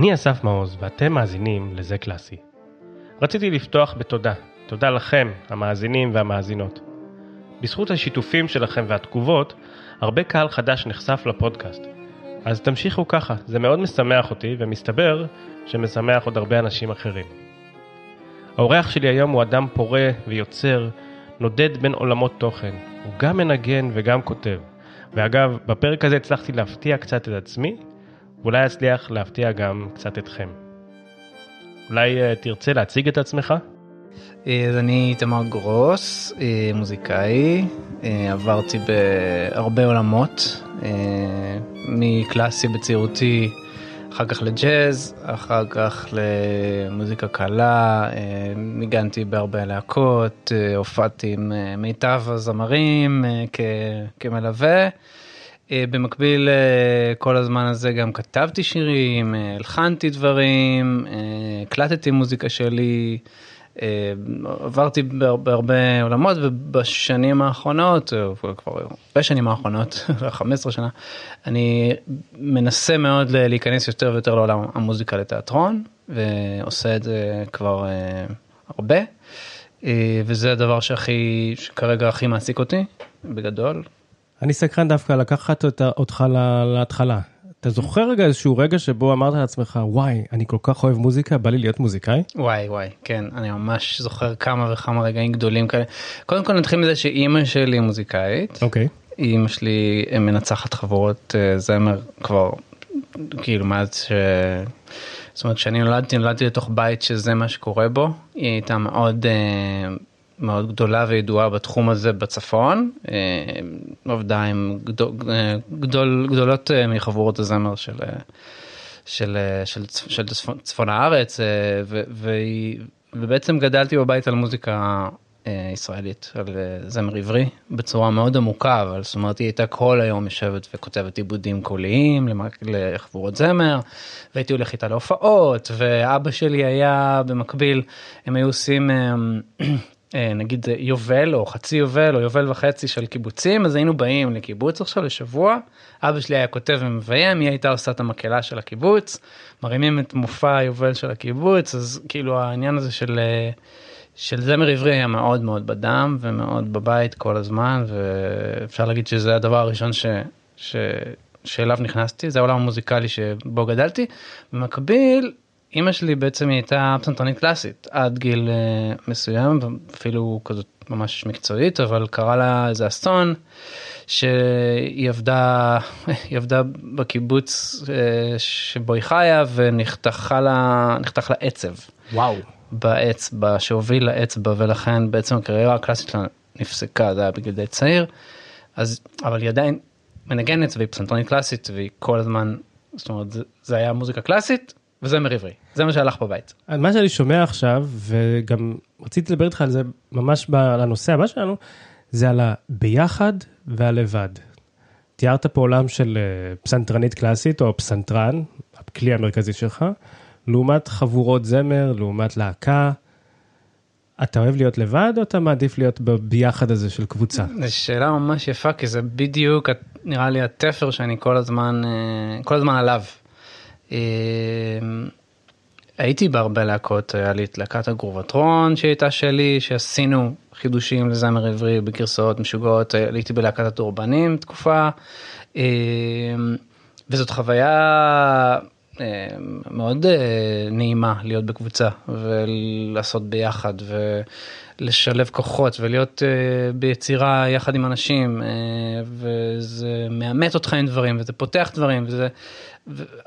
אני אסף מעוז ואתם מאזינים לזה קלאסי. רציתי לפתוח בתודה, תודה לכם, המאזינים והמאזינות. בזכות השיתופים שלכם והתגובות, הרבה קהל חדש נחשף לפודקאסט. אז תמשיכו ככה, זה מאוד משמח אותי, ומסתבר שמשמח עוד הרבה אנשים אחרים. האורח שלי היום הוא אדם פורה ויוצר, נודד בין עולמות תוכן. הוא גם מנגן וגם כותב. ואגב, בפרק הזה הצלחתי להפתיע קצת את עצמי, ואולי אצליח להפתיע גם קצת אתכם. אולי uh, תרצה להציג את עצמך? אז אני איתמר גרוס, אה, מוזיקאי, אה, עברתי בהרבה עולמות, מקלאסי בצעירותי, אחר כך לג'אז, אחר כך למוזיקה קלה, ניגנתי בהרבה להקות, הופעתי עם מיטב הזמרים כמלווה. במקביל כל הזמן הזה גם כתבתי שירים, הלחנתי דברים, הקלטתי מוזיקה שלי. עברתי בהרבה עולמות ובשנים האחרונות, כבר בשנים האחרונות, 15 שנה, אני מנסה מאוד להיכנס יותר ויותר לעולם המוזיקה לתיאטרון ועושה את זה כבר הרבה וזה הדבר שהכי, שכרגע הכי מעסיק אותי בגדול. אני סקרן דווקא לקחת אותך להתחלה. אתה זוכר רגע איזשהו רגע שבו אמרת לעצמך וואי אני כל כך אוהב מוזיקה בא לי להיות מוזיקאי? וואי וואי כן אני ממש זוכר כמה וכמה רגעים גדולים כאלה. קודם כל נתחיל מזה שאימא שלי מוזיקאית. אוקיי. אימא שלי מנצחת חבורות זמר כבר כאילו מאז ש... זאת אומרת כשאני נולדתי נולדתי לתוך בית שזה מה שקורה בו היא הייתה מאוד מאוד גדולה וידועה בתחום הזה בצפון, עבדה עם גדול, גדול, גדולות מחבורות הזמר של, של, של, של צפון, צפון הארץ, ו, והיא, ובעצם גדלתי בבית על מוזיקה ישראלית, על זמר עברי, בצורה מאוד עמוקה, אבל זאת אומרת היא הייתה כל היום יושבת וכותבת עיבודים קוליים לחבורות זמר, והייתי הולך איתה להופעות, ואבא שלי היה במקביל, הם היו עושים... נגיד יובל או חצי יובל או יובל וחצי של קיבוצים אז היינו באים לקיבוץ עכשיו לשבוע. אבא שלי היה כותב ומביים היא הייתה עושה את המקהלה של הקיבוץ מרימים את מופע היובל של הקיבוץ אז כאילו העניין הזה של של זמר עברי היה מאוד מאוד בדם ומאוד בבית כל הזמן ואפשר להגיד שזה הדבר הראשון ש... ש... שאליו נכנסתי זה העולם המוזיקלי שבו גדלתי. במקביל אמא שלי בעצם היא הייתה פסנתרנית קלאסית עד גיל uh, מסוים אפילו כזאת ממש מקצועית אבל קרה לה איזה אסון שהיא עבדה היא עבדה בקיבוץ uh, שבו היא חיה ונחתכה לה נחתך לה עצב. וואו. באצבע שהוביל לאצבע ולכן בעצם הקריירה הקלאסית שלה נפסקה זה היה בגיל די צעיר אז אבל היא עדיין מנגנת והיא פסנתרנית קלאסית והיא כל הזמן זאת אומרת זה, זה היה מוזיקה קלאסית וזמר עברי זה מה שהלך בבית. מה שאני שומע עכשיו וגם רציתי לדבר איתך על זה ממש בנושא הבא שלנו זה על הביחד והלבד. תיארת פה עולם של פסנתרנית קלאסית או פסנתרן הכלי המרכזי שלך לעומת חבורות זמר לעומת להקה. אתה אוהב להיות לבד או אתה מעדיף להיות ביחד הזה של קבוצה? זו שאלה ממש יפה כי זה בדיוק נראה לי התפר שאני כל הזמן כל הזמן עליו. הייתי בהרבה להקות, היה לי את להקת הגרובטרון שהייתה שלי, שעשינו חידושים לזמר עברי בגרסאות משוגעות, הייתי בלהקת הטורבנים תקופה, וזאת חוויה מאוד נעימה להיות בקבוצה ולעשות ביחד ולשלב כוחות ולהיות ביצירה יחד עם אנשים וזה מאמת אותך עם דברים וזה פותח דברים וזה.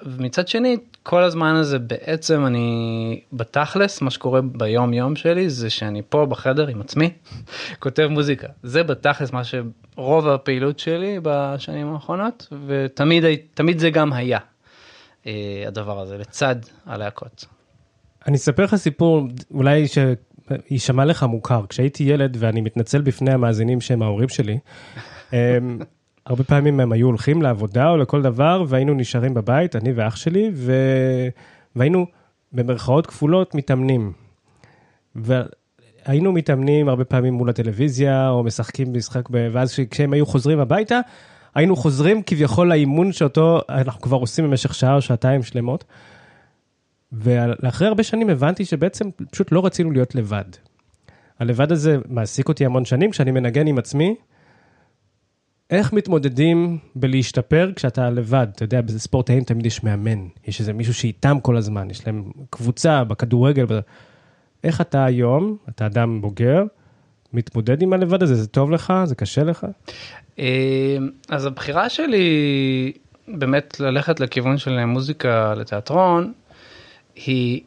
ומצד שני כל הזמן הזה בעצם אני בתכלס מה שקורה ביום יום שלי זה שאני פה בחדר עם עצמי כותב מוזיקה זה בתכלס מה שרוב הפעילות שלי בשנים האחרונות ותמיד תמיד זה גם היה הדבר הזה לצד הלהקות. אני אספר לך סיפור אולי שיישמע לך מוכר כשהייתי ילד ואני מתנצל בפני המאזינים שהם ההורים שלי. הרבה פעמים הם היו הולכים לעבודה או לכל דבר והיינו נשארים בבית, אני ואח שלי, ו... והיינו במרכאות כפולות מתאמנים. והיינו מתאמנים הרבה פעמים מול הטלוויזיה או משחקים משחק, ב... ואז כשהם היו חוזרים הביתה, היינו חוזרים כביכול לאימון שאותו אנחנו כבר עושים במשך שעה או שעתיים שלמות. ואחרי הרבה שנים הבנתי שבעצם פשוט לא רצינו להיות לבד. הלבד הזה מעסיק אותי המון שנים, כשאני מנגן עם עצמי, איך מתמודדים בלהשתפר כשאתה לבד? אתה יודע, בספורטאים תמיד יש מאמן, יש איזה מישהו שאיתם כל הזמן, יש להם קבוצה בכדורגל. איך אתה היום, אתה אדם בוגר, מתמודד עם הלבד הזה? זה טוב לך? זה קשה לך? אה, אז הבחירה שלי באמת ללכת לכיוון של מוזיקה לתיאטרון, היא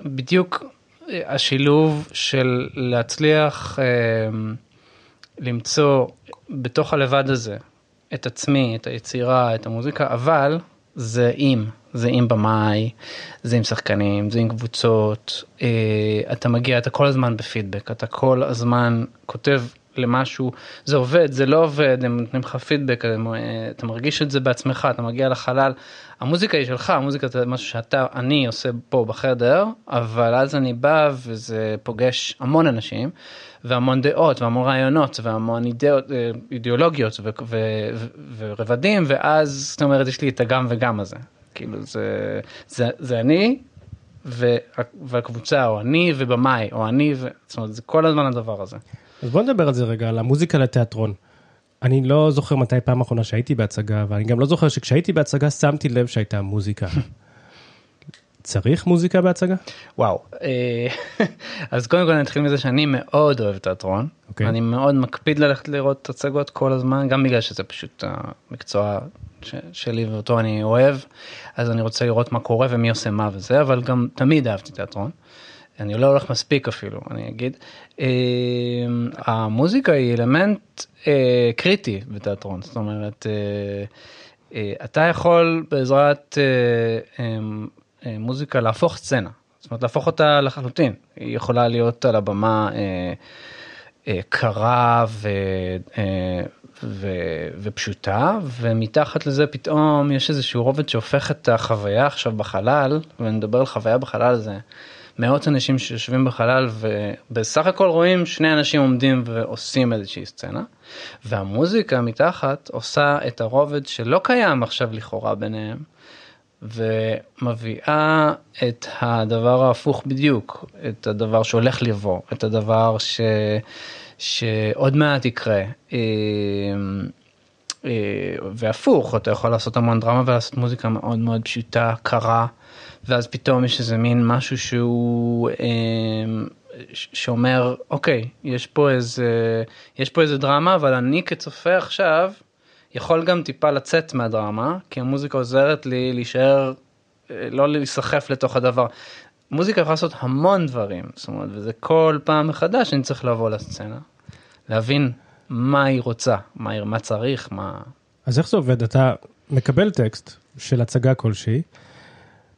בדיוק השילוב של להצליח אה, למצוא בתוך הלבד הזה את עצמי, את היצירה, את המוזיקה, אבל זה עם, זה עם במאי, זה עם שחקנים, זה עם קבוצות, אה, אתה מגיע, אתה כל הזמן בפידבק, אתה כל הזמן כותב למשהו, זה עובד, זה לא עובד, הם נותנים לך פידבק, אתה מרגיש את זה בעצמך, אתה מגיע לחלל, המוזיקה היא שלך, המוזיקה זה משהו שאתה, אני עושה פה בחדר, אבל אז אני בא וזה פוגש המון אנשים, והמון דעות, והמון רעיונות, והמון אידאות, אה, אידיאולוגיות ו- ו- ו- ורבדים, ואז זאת אומרת יש לי את הגם וגם הזה, כאילו זה, זה, זה אני. והקבוצה או אני ובמאי או אני ו... זאת אומרת זה כל הזמן הדבר הזה. אז בוא נדבר על זה רגע, על המוזיקה לתיאטרון. אני לא זוכר מתי פעם אחרונה שהייתי בהצגה, ואני גם לא זוכר שכשהייתי בהצגה שמתי לב שהייתה מוזיקה. צריך מוזיקה בהצגה? וואו, אה, אז קודם כל נתחיל מזה שאני מאוד אוהב תיאטרון, okay. אוקיי. אני מאוד מקפיד ללכת לראות הצגות כל הזמן, גם בגלל שזה פשוט המקצוע שלי ואותו אני אוהב, אז אני רוצה לראות מה קורה ומי עושה מה וזה, אבל גם תמיד אהבתי תיאטרון. אני לא הולך מספיק אפילו, אני אגיד. אה, המוזיקה היא אלמנט אה, קריטי בתיאטרון, זאת אומרת, אה, אתה יכול בעזרת מוזיקה להפוך סצנה, זאת אומרת להפוך אותה לחלוטין, היא יכולה להיות על הבמה קרה ו... ו, ופשוטה ומתחת לזה פתאום יש איזשהו רובד שהופך את החוויה עכשיו בחלל ואני מדבר על חוויה בחלל זה מאות אנשים שיושבים בחלל ובסך הכל רואים שני אנשים עומדים ועושים איזושהי סצנה. והמוזיקה מתחת עושה את הרובד שלא קיים עכשיו לכאורה ביניהם. ומביאה את הדבר ההפוך בדיוק, את הדבר שהולך לבוא, את הדבר ש... שעוד מעט יקרה. אה, אה, והפוך, אתה יכול לעשות המון דרמה ולעשות מוזיקה מאוד מאוד פשוטה, קרה. ואז פתאום יש איזה מין משהו שהוא אה, שאומר אוקיי יש פה איזה יש פה איזה דרמה אבל אני כצופה עכשיו יכול גם טיפה לצאת מהדרמה כי המוזיקה עוזרת לי להישאר לא להיסחף לתוך הדבר. מוזיקה יכולה לעשות המון דברים זאת אומרת וזה כל פעם מחדש אני צריך לבוא לסצנה להבין מה היא רוצה מה, מה צריך מה. אז איך זה עובד אתה מקבל טקסט של הצגה כלשהי.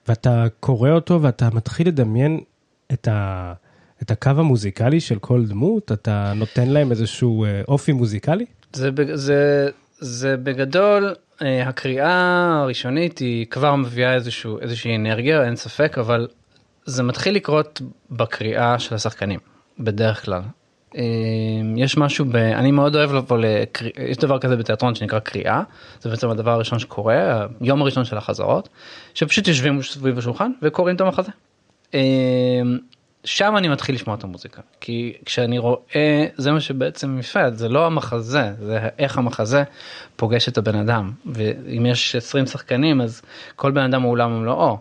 ואתה קורא אותו ואתה מתחיל לדמיין את, ה, את הקו המוזיקלי של כל דמות, אתה נותן להם איזשהו אה, אופי מוזיקלי? זה, זה, זה בגדול, אה, הקריאה הראשונית היא כבר מביאה איזשהו, איזושהי אנרגיה, אין ספק, אבל זה מתחיל לקרות בקריאה של השחקנים, בדרך כלל. אמ, יש משהו ב... אני מאוד אוהב לבוא לקריאה, יש דבר כזה בתיאטרון שנקרא קריאה, זה בעצם הדבר הראשון שקורה, היום הראשון של החזרות, שפשוט יושבים סביב השולחן וקוראים את המחזה. אמ, שם אני מתחיל לשמוע את המוזיקה, כי כשאני רואה, זה מה שבעצם יפה, זה לא המחזה, זה איך המחזה פוגש את הבן אדם, ואם יש 20 שחקנים אז כל בן אדם הוא עולם ומלואו,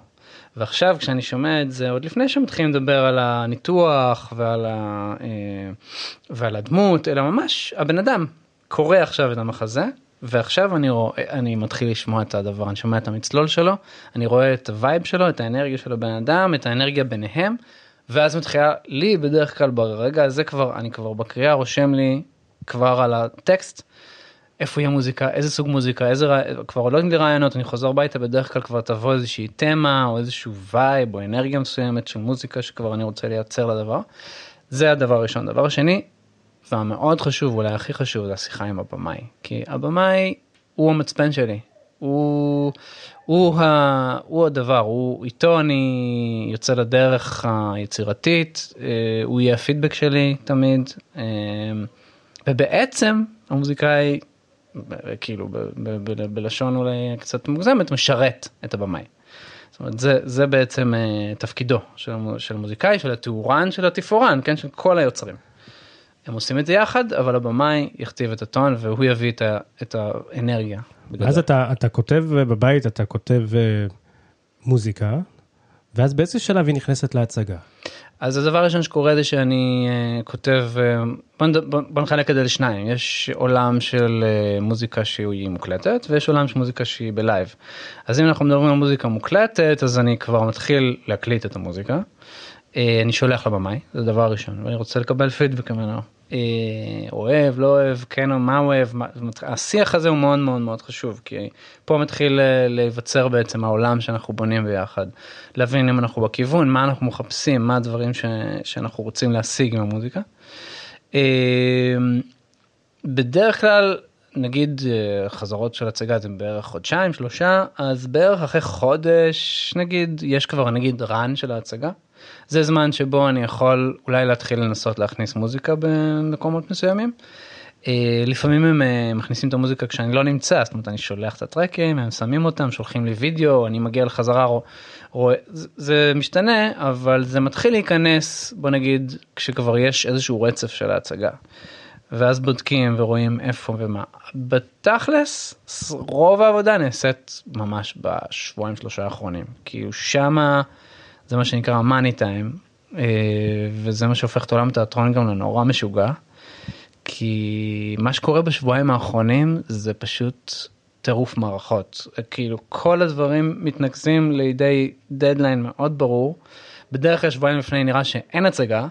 ועכשיו כשאני שומע את זה עוד לפני שמתחילים לדבר על הניתוח ועל, ה, אה, ועל הדמות אלא ממש הבן אדם קורא עכשיו את המחזה ועכשיו אני רואה אני מתחיל לשמוע את הדבר אני שומע את המצלול שלו אני רואה את ה vibe שלו את האנרגיה של הבן אדם את האנרגיה ביניהם ואז מתחילה לי בדרך כלל ברגע הזה כבר אני כבר בקריאה רושם לי כבר על הטקסט איפה יהיה מוזיקה, איזה סוג מוזיקה, איזה כבר עולה לי רעיונות, אני חוזר הביתה בדרך כלל כבר תבוא איזושהי תמה או איזשהו vibe או אנרגיה מסוימת של מוזיקה שכבר אני רוצה לייצר לדבר. זה הדבר הראשון. דבר שני, והמאוד חשוב, אולי הכי חשוב, זה השיחה עם הבמאי. כי הבמאי הוא המצפן שלי. הוא, הוא, ה, הוא הדבר, הוא איתו אני יוצא לדרך היצירתית, אה, הוא יהיה הפידבק שלי תמיד. אה, ובעצם המוזיקאי כאילו בלשון אולי קצת מוגזמת משרת את הבמאי. זאת אומרת, זה, זה בעצם uh, תפקידו של, של המוזיקאי, של התאורן, של התפאורן, כן, של כל היוצרים. הם עושים את זה יחד, אבל הבמאי יכתיב את הטון והוא יביא את, ה, את האנרגיה. אז אתה, אתה כותב בבית, אתה כותב uh, מוזיקה, ואז באיזה שלב היא נכנסת להצגה? אז הדבר הראשון שקורה זה שאני uh, כותב, uh, בוא, נחלק את זה לשניים, יש עולם של uh, מוזיקה שהיא מוקלטת ויש עולם של מוזיקה שהיא בלייב. אז אם אנחנו מדברים על מוזיקה מוקלטת אז אני כבר מתחיל להקליט את המוזיקה. אני שולח לבמאי, זה הדבר הראשון, ואני רוצה לקבל פידבק ממנו. אה, אוהב, לא אוהב, כן או מה אוהב, מה, השיח הזה הוא מאוד מאוד מאוד חשוב, כי פה מתחיל אה, להיווצר בעצם העולם שאנחנו בונים ביחד, להבין אם אנחנו בכיוון, מה אנחנו מחפשים, מה הדברים ש, שאנחנו רוצים להשיג עם המוזיקה. אה, בדרך כלל, נגיד חזרות של הצגה זה בערך חודשיים, שלושה, אז בערך אחרי חודש, נגיד, יש כבר נגיד רן של ההצגה. זה זמן שבו אני יכול אולי להתחיל לנסות להכניס מוזיקה במקומות מסוימים. אה, לפעמים הם אה, מכניסים את המוזיקה כשאני לא נמצא, זאת אומרת אני שולח את הטרקים, הם שמים אותם, שולחים לי וידאו, אני מגיע לחזרה, רואה, זה משתנה, אבל זה מתחיל להיכנס, בוא נגיד, כשכבר יש איזשהו רצף של ההצגה. ואז בודקים ורואים איפה ומה. בתכלס, רוב העבודה נעשית ממש בשבועיים שלושה האחרונים. כאילו שמה... זה מה שנקרא מאני טיים, אה, וזה מה שהופך את עולם התיאטרון גם לנורא משוגע. כי מה שקורה בשבועיים האחרונים זה פשוט טירוף מערכות. כאילו כל הדברים מתנקזים לידי דדליין מאוד ברור. בדרך כלל שבועיים לפני נראה שאין הצגה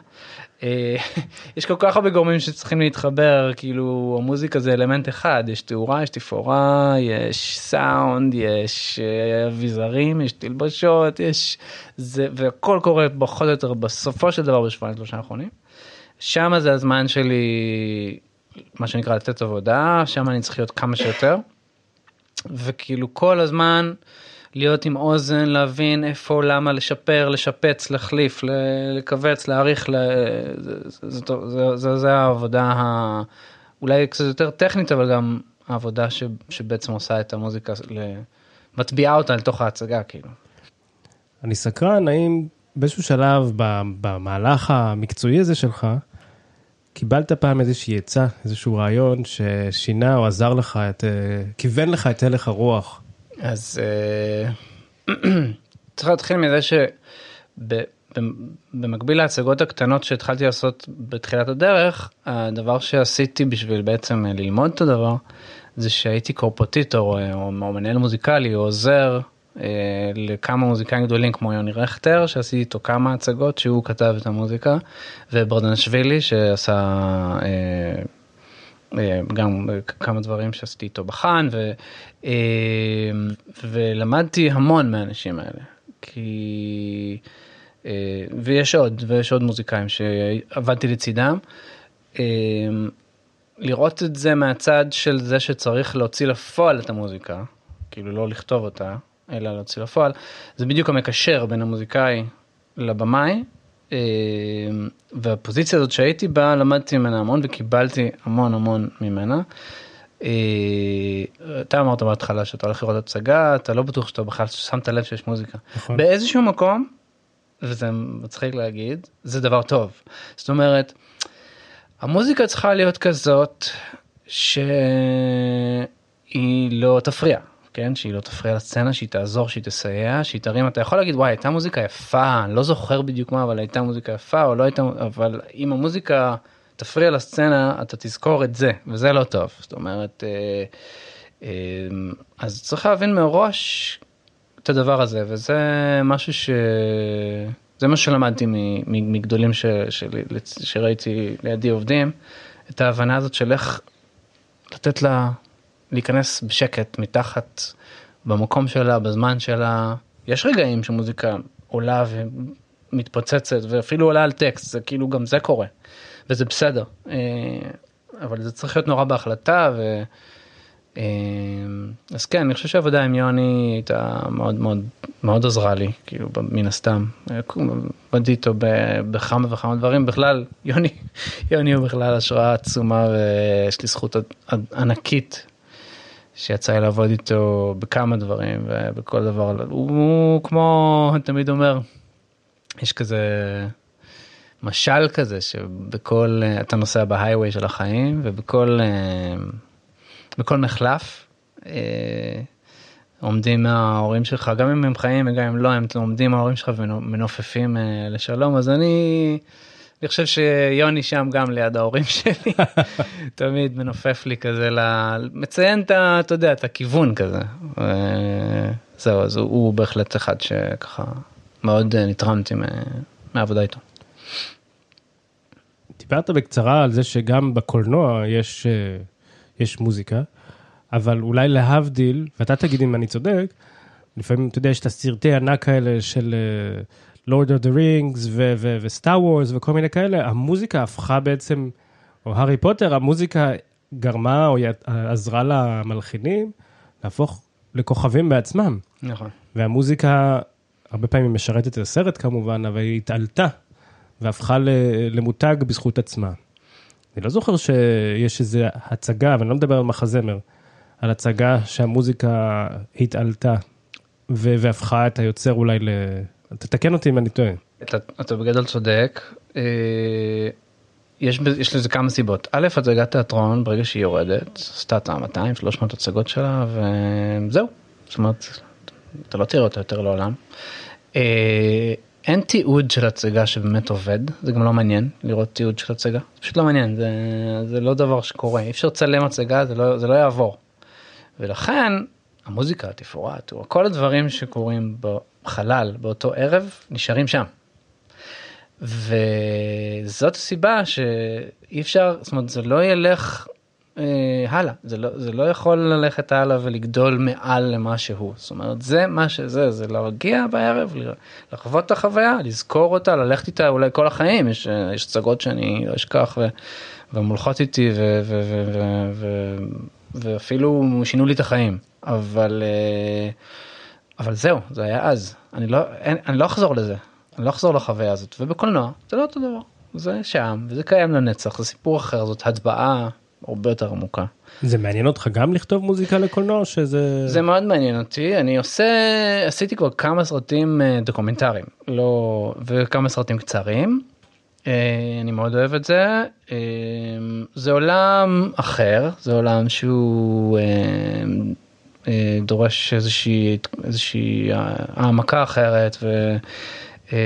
יש כל כך הרבה גורמים שצריכים להתחבר כאילו המוזיקה זה אלמנט אחד יש תאורה יש תפאורה יש סאונד יש אה, אביזרים יש תלבשות יש זה והכל קורה פחות או יותר בסופו של דבר בשבועיים שלושה האחרונים. שם זה הזמן שלי מה שנקרא לתת עבודה שם אני צריך להיות כמה שיותר. וכאילו כל הזמן. להיות עם אוזן, להבין איפה, למה, לשפר, לשפץ, להחליף, לכווץ, להעריך, זה העבודה ה... אולי קצת יותר טכנית, אבל גם העבודה ש, שבעצם עושה את המוזיקה, מטביעה אותה לתוך ההצגה, כאילו. אני סקרן, האם באיזשהו שלב במהלך המקצועי הזה שלך, קיבלת פעם איזושהי עצה, איזשהו רעיון ששינה או עזר לך, את, כיוון לך את הלך הרוח אז אה, צריך להתחיל מזה שבמקביל להצגות הקטנות שהתחלתי לעשות בתחילת הדרך, הדבר שעשיתי בשביל בעצם ללמוד את הדבר, זה שהייתי קורפוטיטור אה, או, מנהל מוזיקלי או עוזר אה, לכמה מוזיקאים גדולים כמו יוני רכטר שעשיתי איתו כמה הצגות שהוא כתב את המוזיקה וברדנשווילי שעשה אה, אה, גם כמה דברים שעשיתי איתו בחאן ו, אה, ולמדתי המון מהאנשים האלה כי אה, ויש עוד ויש עוד מוזיקאים שעבדתי לצידם. לראות את זה מהצד של זה שצריך להוציא לפועל את המוזיקה כאילו לא לכתוב אותה אלא להוציא לפועל זה בדיוק המקשר בין המוזיקאי לבמאי אה, והפוזיציה הזאת שהייתי בה למדתי ממנה המון וקיבלתי המון המון ממנה. אה, אתה אמרת בהתחלה שאתה הולך לראות הצגה אתה לא בטוח שאתה בכלל שמת לב שיש מוזיקה נכון. באיזשהו מקום וזה מצחיק להגיד זה דבר טוב זאת אומרת המוזיקה צריכה להיות כזאת שהיא לא תפריע כן שהיא לא תפריע לסצנה שהיא תעזור שהיא תסייע שהיא תרים אתה יכול להגיד וואי הייתה מוזיקה יפה אני לא זוכר בדיוק מה אבל הייתה מוזיקה יפה או לא הייתה אבל אם המוזיקה תפריע לסצנה אתה תזכור את זה וזה לא טוב. זאת אומרת אה, אה, אז צריך להבין מראש את הדבר הזה וזה משהו ש... זה מה שלמדתי מגדולים ש... ש... שראיתי לידי עובדים את ההבנה הזאת של איך לתת לה להיכנס בשקט מתחת במקום שלה בזמן שלה. יש רגעים שמוזיקה עולה ומתפוצצת ואפילו עולה על טקסט זה כאילו גם זה קורה וזה בסדר. אה, אבל זה צריך להיות נורא בהחלטה ו... אה, אז כן אני חושב שהעבודה עם יוני הייתה מאוד מאוד מאוד עזרה לי כאילו מן הסתם. עבדתי איתו בכמה וכמה דברים. בכלל יוני יוני הוא בכלל השראה עצומה ויש לי זכות ענקית שיצא לי לעבוד איתו בכמה דברים ובכל דבר הוא כמו תמיד אומר יש כזה משל כזה שבכל אתה נוסע בהיghway של החיים ובכל בכל מחלף עומדים ההורים שלך גם אם הם חיים וגם אם לא הם עומדים ההורים שלך ומנופפים לשלום אז אני. אני חושב שיוני שם גם ליד ההורים שלי תמיד מנופף לי כזה מציין את אתה יודע את הכיוון כזה זהו אז הוא בהחלט אחד שככה מאוד נתרמתי מהעבודה איתו. דיברת בקצרה על זה שגם בקולנוע יש יש מוזיקה אבל אולי להבדיל ואתה תגיד אם אני צודק לפעמים אתה יודע יש את הסרטי ענק האלה של. Lord of the Rings ו Star Wars וכל מיני כאלה, המוזיקה הפכה בעצם, או הארי פוטר, המוזיקה גרמה או עזרה למלחינים להפוך לכוכבים בעצמם. נכון. והמוזיקה הרבה פעמים משרתת את הסרט כמובן, אבל היא התעלתה והפכה למותג בזכות עצמה. אני לא זוכר שיש איזו הצגה, ואני לא מדבר על מחזמר, על הצגה שהמוזיקה התעלתה והפכה את היוצר אולי ל... תתקן אותי אם אני טועה. אתה, אתה בגדול צודק. אה, יש, יש לזה כמה סיבות. א', הצגת תיאטרון ברגע שהיא יורדת, עשתה את ה-200-300 הצגות שלה וזהו. זאת אומרת, אתה לא תראה אותה יותר לעולם. אה, אין תיעוד של הצגה שבאמת עובד, זה גם לא מעניין לראות תיעוד של הצגה, זה פשוט לא מעניין, זה, זה לא דבר שקורה, אי אפשר לצלם הצגה, זה לא, זה לא יעבור. ולכן המוזיקה, התפאורת, כל הדברים שקורים בחלל באותו ערב נשארים שם. וזאת הסיבה שאי אפשר, זאת אומרת זה לא ילך אה, הלאה, זה לא, זה לא יכול ללכת הלאה ולגדול מעל למה שהוא, זאת אומרת זה מה שזה, זה להגיע בערב, לחוות את החוויה, לזכור אותה, ללכת איתה אולי כל החיים, יש הצגות שאני לא אשכח והן הולכות איתי ו, ו, ו, ו, ו, ואפילו שינו לי את החיים. אבל אה, אבל זהו זה היה אז. אני לא אין, אני לא אחזור לזה. אני לא אחזור לחוויה הזאת. ובקולנוע זה לא אותו דבר. זה שם וזה קיים לנצח זה סיפור אחר זאת הצבעה הרבה יותר עמוקה. זה מעניין אותך גם לכתוב מוזיקה לקולנוע שזה זה מאוד מעניין אותי. אני עושה עשיתי כבר כמה סרטים אה, דוקומנטריים. לא וכמה סרטים קצרים. אה, אני מאוד אוהב את זה. זה עולם אחר זה עולם שהוא אה, דורש איזושהי איזושהי העמקה אחרת ו, אה,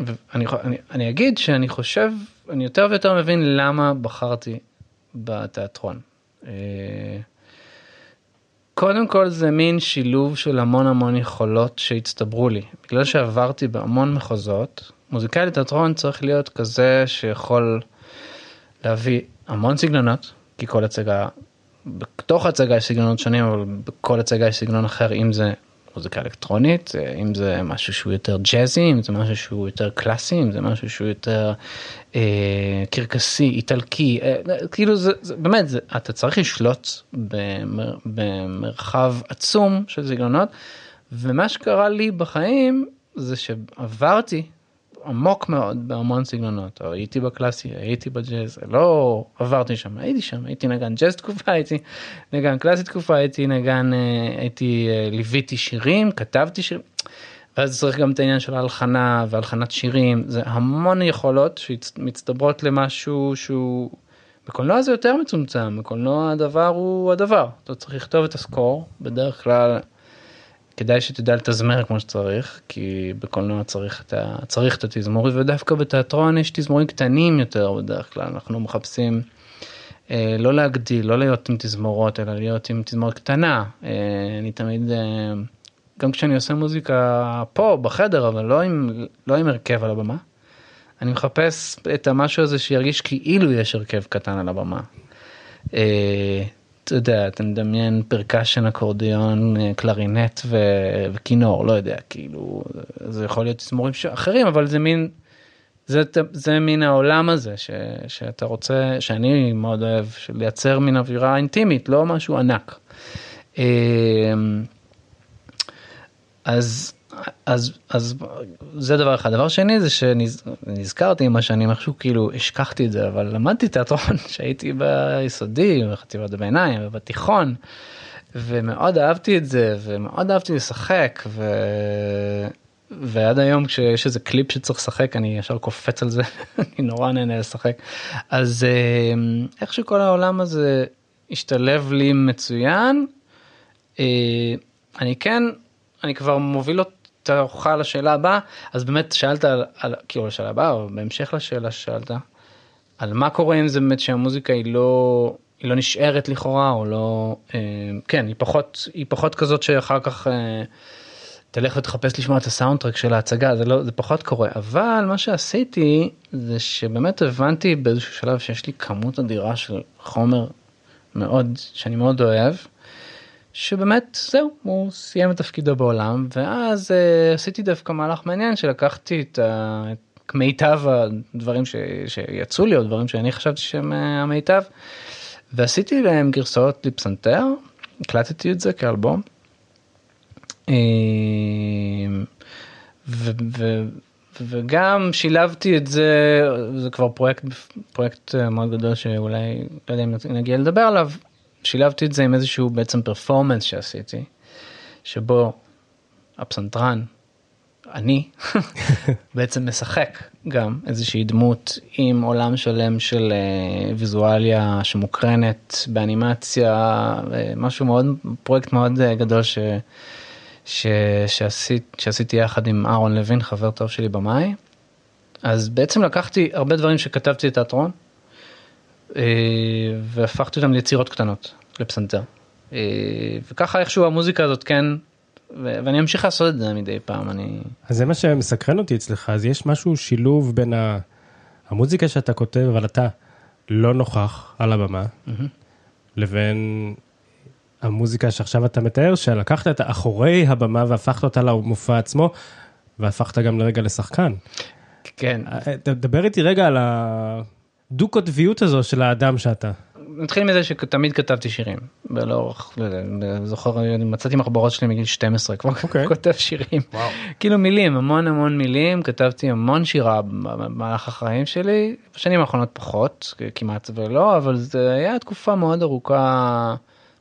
ואני אני, אני אגיד שאני חושב אני יותר ויותר מבין למה בחרתי בתיאטרון. אה, קודם כל זה מין שילוב של המון המון יכולות שהצטברו לי בגלל שעברתי בהמון מחוזות מוזיקאי לתיאטרון צריך להיות כזה שיכול להביא המון סגנונות כי כל הצגה בתוך הצגה יש סגנונות שונים אבל בכל הצגה יש סגנון אחר אם זה מוזיקה אלקטרונית אם זה משהו שהוא יותר ג'אזי אם זה משהו שהוא יותר קלאסי אם זה משהו שהוא יותר אה, קרקסי איטלקי אה, כאילו זה, זה באמת זה, אתה צריך לשלוט במר, במרחב עצום של סגנונות ומה שקרה לי בחיים זה שעברתי עמוק מאוד בהמון סגנונות. הייתי בקלאסי הייתי בג'אז לא עברתי שם הייתי שם הייתי נגן ג'אז תקופה הייתי נגן קלאסי תקופה הייתי נגן אה, הייתי אה, ליוויתי שירים כתבתי שירים. ואז צריך גם את העניין של ההלחנה והלחנת שירים. זה המון יכולות שמצטברות למשהו שהוא בקולנוע זה יותר מצומצם בקולנוע הדבר הוא הדבר. אתה צריך לכתוב את הסקור בדרך כלל כדאי שתדע לתזמר כמו שצריך כי בקולנוע צריך את, ה... צריך את התזמורת ודווקא בתיאטרון יש תזמורים קטנים יותר בדרך כלל אנחנו מחפשים אה, לא להגדיל לא להיות עם תזמורות אלא להיות עם תזמורת קטנה אה, אני תמיד אה, גם כשאני עושה מוזיקה פה בחדר אבל לא עם לא עם הרכב על הבמה. אני מחפש את המשהו הזה שירגיש כאילו יש הרכב קטן על הבמה. אה, אתה יודע, אתה מדמיין פרקשן, אקורדיון, אה, קלרינט ו... וכינור, לא יודע, כאילו, זה יכול להיות תזמורים אחרים, אבל זה מין, זה, זה מין העולם הזה ש, שאתה רוצה, שאני מאוד אוהב, לייצר מין אווירה אינטימית, לא משהו ענק. אמ, אז אז אז זה דבר אחד דבר שני זה שנזכרתי עם השנים איכשהו כאילו השכחתי את זה אבל למדתי תיאטרון שהייתי ביסודי בחטיבת הביניים ובתיכון ומאוד אהבתי את זה ומאוד אהבתי לשחק ו... ועד היום כשיש איזה קליפ שצריך לשחק אני ישר קופץ על זה אני נורא נהנה לשחק אז אה, איך שכל העולם הזה השתלב לי מצוין. אה, אני כן אני כבר מוביל אותך לשאלה הבאה אז באמת שאלת על, על כאילו לשאלה הבאה או בהמשך לשאלה ששאלת על מה קורה עם זה באמת שהמוזיקה היא לא היא לא נשארת לכאורה או לא אה, כן היא פחות היא פחות כזאת שאחר כך. אה, תלך ותחפש לשמוע את הסאונדטרק של ההצגה זה לא זה פחות קורה אבל מה שעשיתי זה שבאמת הבנתי באיזשהו שלב שיש לי כמות אדירה של חומר מאוד שאני מאוד אוהב. שבאמת זהו הוא סיים את תפקידו בעולם ואז uh, עשיתי דווקא מהלך מעניין שלקחתי את, uh, את מיטב הדברים ש, שיצאו לי או דברים שאני חשבתי שהם uh, המיטב ועשיתי להם גרסאות לפסנתר הקלטתי את זה כאלבום. אמ, ו, ו, וגם שילבתי את זה זה כבר פרויקט פרויקט מאוד גדול שאולי לא יודע אם נגיע לדבר עליו שילבתי את זה עם איזשהו בעצם פרפורמנס שעשיתי שבו הפסנתרן אני בעצם משחק גם איזושהי דמות עם עולם שלם של uh, ויזואליה שמוקרנת באנימציה uh, משהו מאוד פרויקט מאוד uh, גדול ש... ש... שעשית, שעשיתי יחד עם אהרון לוין, חבר טוב שלי במאי. אז בעצם לקחתי הרבה דברים שכתבתי לתיאטרון, אה, והפכתי אותם ליצירות קטנות, לפסנתר. אה, וככה איכשהו המוזיקה הזאת כן, ואני אמשיך לעשות את זה מדי פעם, אני... אז זה מה שמסקרן אותי אצלך, אז יש משהו, שילוב בין ה... המוזיקה שאתה כותב, אבל אתה לא נוכח על הבמה, mm-hmm. לבין המוזיקה שעכשיו אתה מתאר, שלקחת את אחורי הבמה והפכת אותה למופע עצמו, והפכת גם לרגע לשחקן. כן. אה, תדבר איתי רגע על הדו-קוטביות הזו של האדם שאתה. נתחיל מזה שתמיד כתבתי שירים ולאורך זוכר אני מצאתי מחברות שלי מגיל 12 כבר okay. אוקיי. כותב שירים wow. כאילו מילים המון המון מילים כתבתי המון שירה במהלך החיים שלי בשנים האחרונות פחות כמעט ולא אבל זה היה תקופה מאוד ארוכה.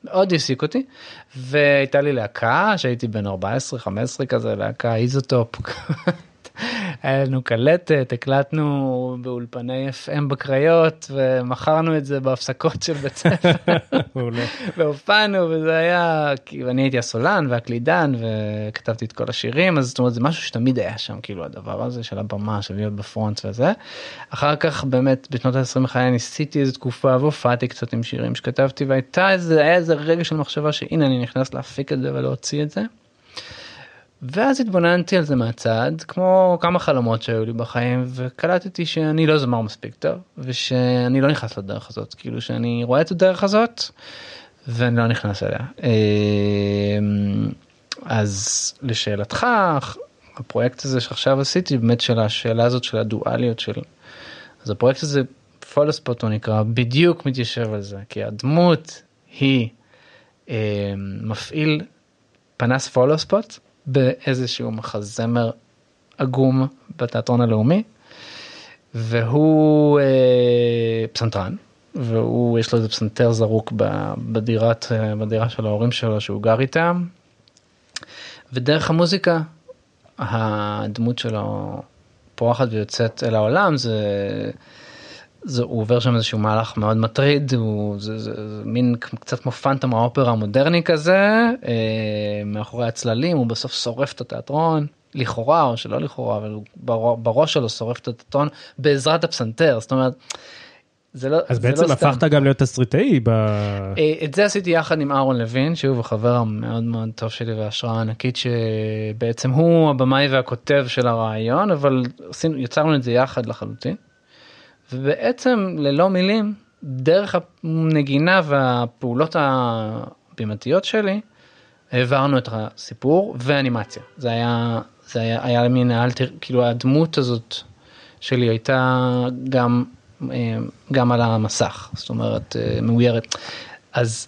מאוד העסיק אותי והייתה לי להקה שהייתי בן 14 15 כזה להקה איזוטופ היה לנו קלטת, הקלטנו באולפני FM בקריות ומכרנו את זה בהפסקות של בית ספר. והופענו וזה היה, אני הייתי הסולן והקלידן וכתבתי את כל השירים, אז זאת אומרת זה משהו שתמיד היה שם, כאילו הדבר הזה של הבמה, של להיות בפרונט וזה. אחר כך באמת בשנות ה-20 לחיי ניסיתי איזה תקופה והופעתי קצת עם שירים שכתבתי והייתה איזה, היה איזה רגע של מחשבה שהנה אני נכנס להפיק את זה ולהוציא את זה. ואז התבוננתי על זה מהצד כמו כמה חלומות שהיו לי בחיים וקלטתי שאני לא זמר מספיק טוב ושאני לא נכנס לדרך הזאת כאילו שאני רואה את הדרך הזאת ואני לא נכנס אליה. אמ, אז לשאלתך הפרויקט הזה שעכשיו עשיתי באמת של השאלה הזאת של הדואליות של אז הפרויקט הזה פולספוט הוא נקרא בדיוק מתיישב על זה כי הדמות היא אמ, מפעיל פנס פולוספוט. באיזשהו מחזמר עגום בתיאטרון הלאומי והוא אה, פסנתרן והוא יש לו איזה פסנתר זרוק בדירת אה, בדירה של ההורים שלו שהוא גר איתם. ודרך המוזיקה הדמות שלו פורחת ויוצאת אל העולם זה. זה הוא עובר שם איזשהו מהלך מאוד מטריד הוא זה, זה, זה מין קצת כמו פנטום האופרה המודרני כזה אה, מאחורי הצללים הוא בסוף שורף את התיאטרון לכאורה או שלא לכאורה אבל הוא בראש שלו שורף את התיאטרון בעזרת הפסנתר זאת אומרת. זה לא, אז זה בעצם לא הפכת סתם. גם להיות תסריטאי ב... אה, את זה עשיתי יחד עם אהרון לוין שהוא החבר המאוד מאוד טוב שלי והשראה ענקית שבעצם הוא הבמאי והכותב של הרעיון אבל עשינו יצרנו את זה יחד לחלוטין. ובעצם ללא מילים דרך הנגינה והפעולות הבימתיות שלי העברנו את הסיפור ואנימציה זה היה זה היה, היה מין האלטר כאילו הדמות הזאת שלי הייתה גם אה, גם על המסך זאת אומרת אה, מאוירת. אז,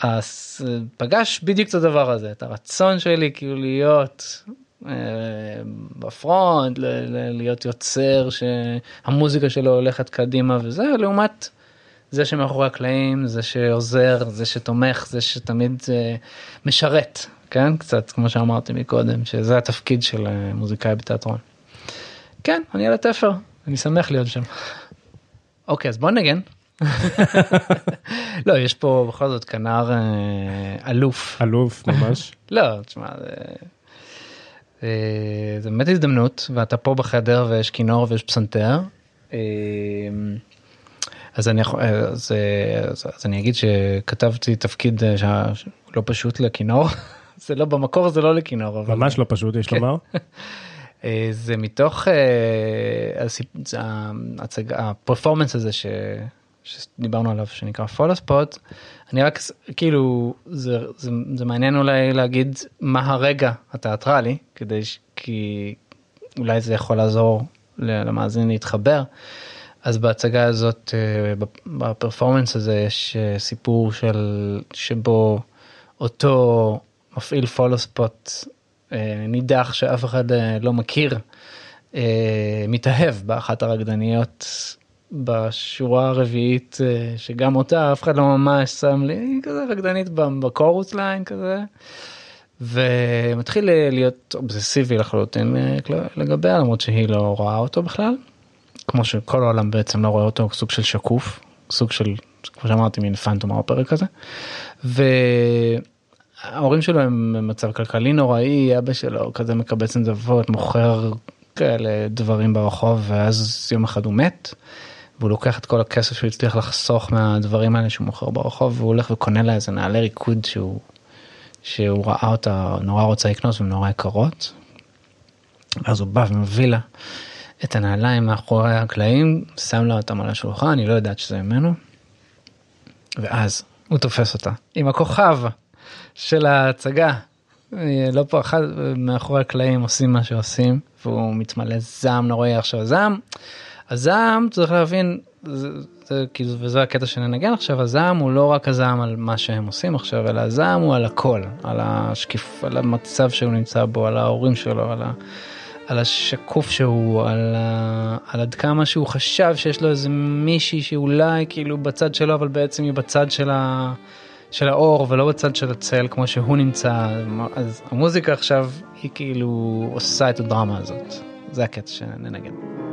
אז פגש בדיוק את הדבר הזה את הרצון שלי כאילו להיות אה, בפרונט, ל- ל- להיות יוצר שהמוזיקה שלו הולכת קדימה וזה, לעומת זה שמאחורי הקלעים, זה שעוזר, זה שתומך, זה שתמיד אה, משרת, כן? קצת כמו שאמרתי מקודם, שזה התפקיד של אה, מוזיקאי בתיאטרון. כן, אני על התפר, אני שמח להיות שם. אוקיי, אז בוא נגן. לא, יש פה בכל זאת כנר אה, אלוף. אלוף ממש. לא, תשמע, זה... אה, זה באמת הזדמנות, ואתה פה בחדר ויש כינור ויש פסנתר. אה, אז אני, יכול- אה, אז, אז, אז אני אגיד שכתבתי תפקיד לא פשוט לכינור. זה לא במקור זה לא לכינור אבל ממש לא פשוט יש לומר. אה, זה מתוך הפרפורמנס הזה ש... שדיברנו עליו שנקרא פולו ספוט אני רק כאילו זה, זה, זה מעניין אולי להגיד מה הרגע התיאטרלי כדי ש... כי אולי זה יכול לעזור למאזין להתחבר. אז בהצגה הזאת אה, בפ- בפרפורמנס הזה יש אה, סיפור של שבו אותו מפעיל פולו ספוט אה, נידח שאף אחד לא מכיר אה, מתאהב באחת הרקדניות בשורה הרביעית אה, שגם אותה אף אחד לא ממש שם לי היא כזה רקדנית בקורוס ליין כזה. ומתחיל אה, להיות אובססיבי לחלוטין אה, לגביה למרות שהיא לא רואה אותו בכלל. כמו שכל העולם בעצם לא רואה אותו סוג של שקוף סוג של כמו שאמרתי מין פנטום האופרה כזה. וההורים שלו הם במצב כלכלי נוראי אבא שלו כזה מקבץ נדבות מוכר כאלה דברים ברחוב ואז יום אחד הוא מת. והוא לוקח את כל הכסף שהוא הצליח לחסוך מהדברים האלה שהוא מוכר ברחוב והוא הולך וקונה לה איזה נעלי ריקוד שהוא שהוא ראה אותה נורא רוצה לקנות והן נורא יקרות. אז הוא בא ומביא לה את הנעליים מאחורי הקלעים שם לה אותם על השולחן אני לא יודעת שזה ממנו. ואז הוא תופס אותה עם הכוכב של ההצגה. אה, לא פה אחד מאחורי הקלעים עושים מה שעושים והוא מתמלא זעם נוראי עכשיו זעם. הזעם צריך להבין זה, זה כאילו וזה הקטע שננגן עכשיו הזעם הוא לא רק הזעם על מה שהם עושים עכשיו אלא הזעם הוא על הכל על השקיף על המצב שהוא נמצא בו על ההורים שלו על, ה, על השקוף שהוא על, ה, על עד כמה שהוא חשב שיש לו איזה מישהי שאולי כאילו בצד שלו אבל בעצם היא בצד של, ה, של האור ולא בצד של הצל כמו שהוא נמצא אז המוזיקה עכשיו היא כאילו עושה את הדרמה הזאת זה הקטע שננגן.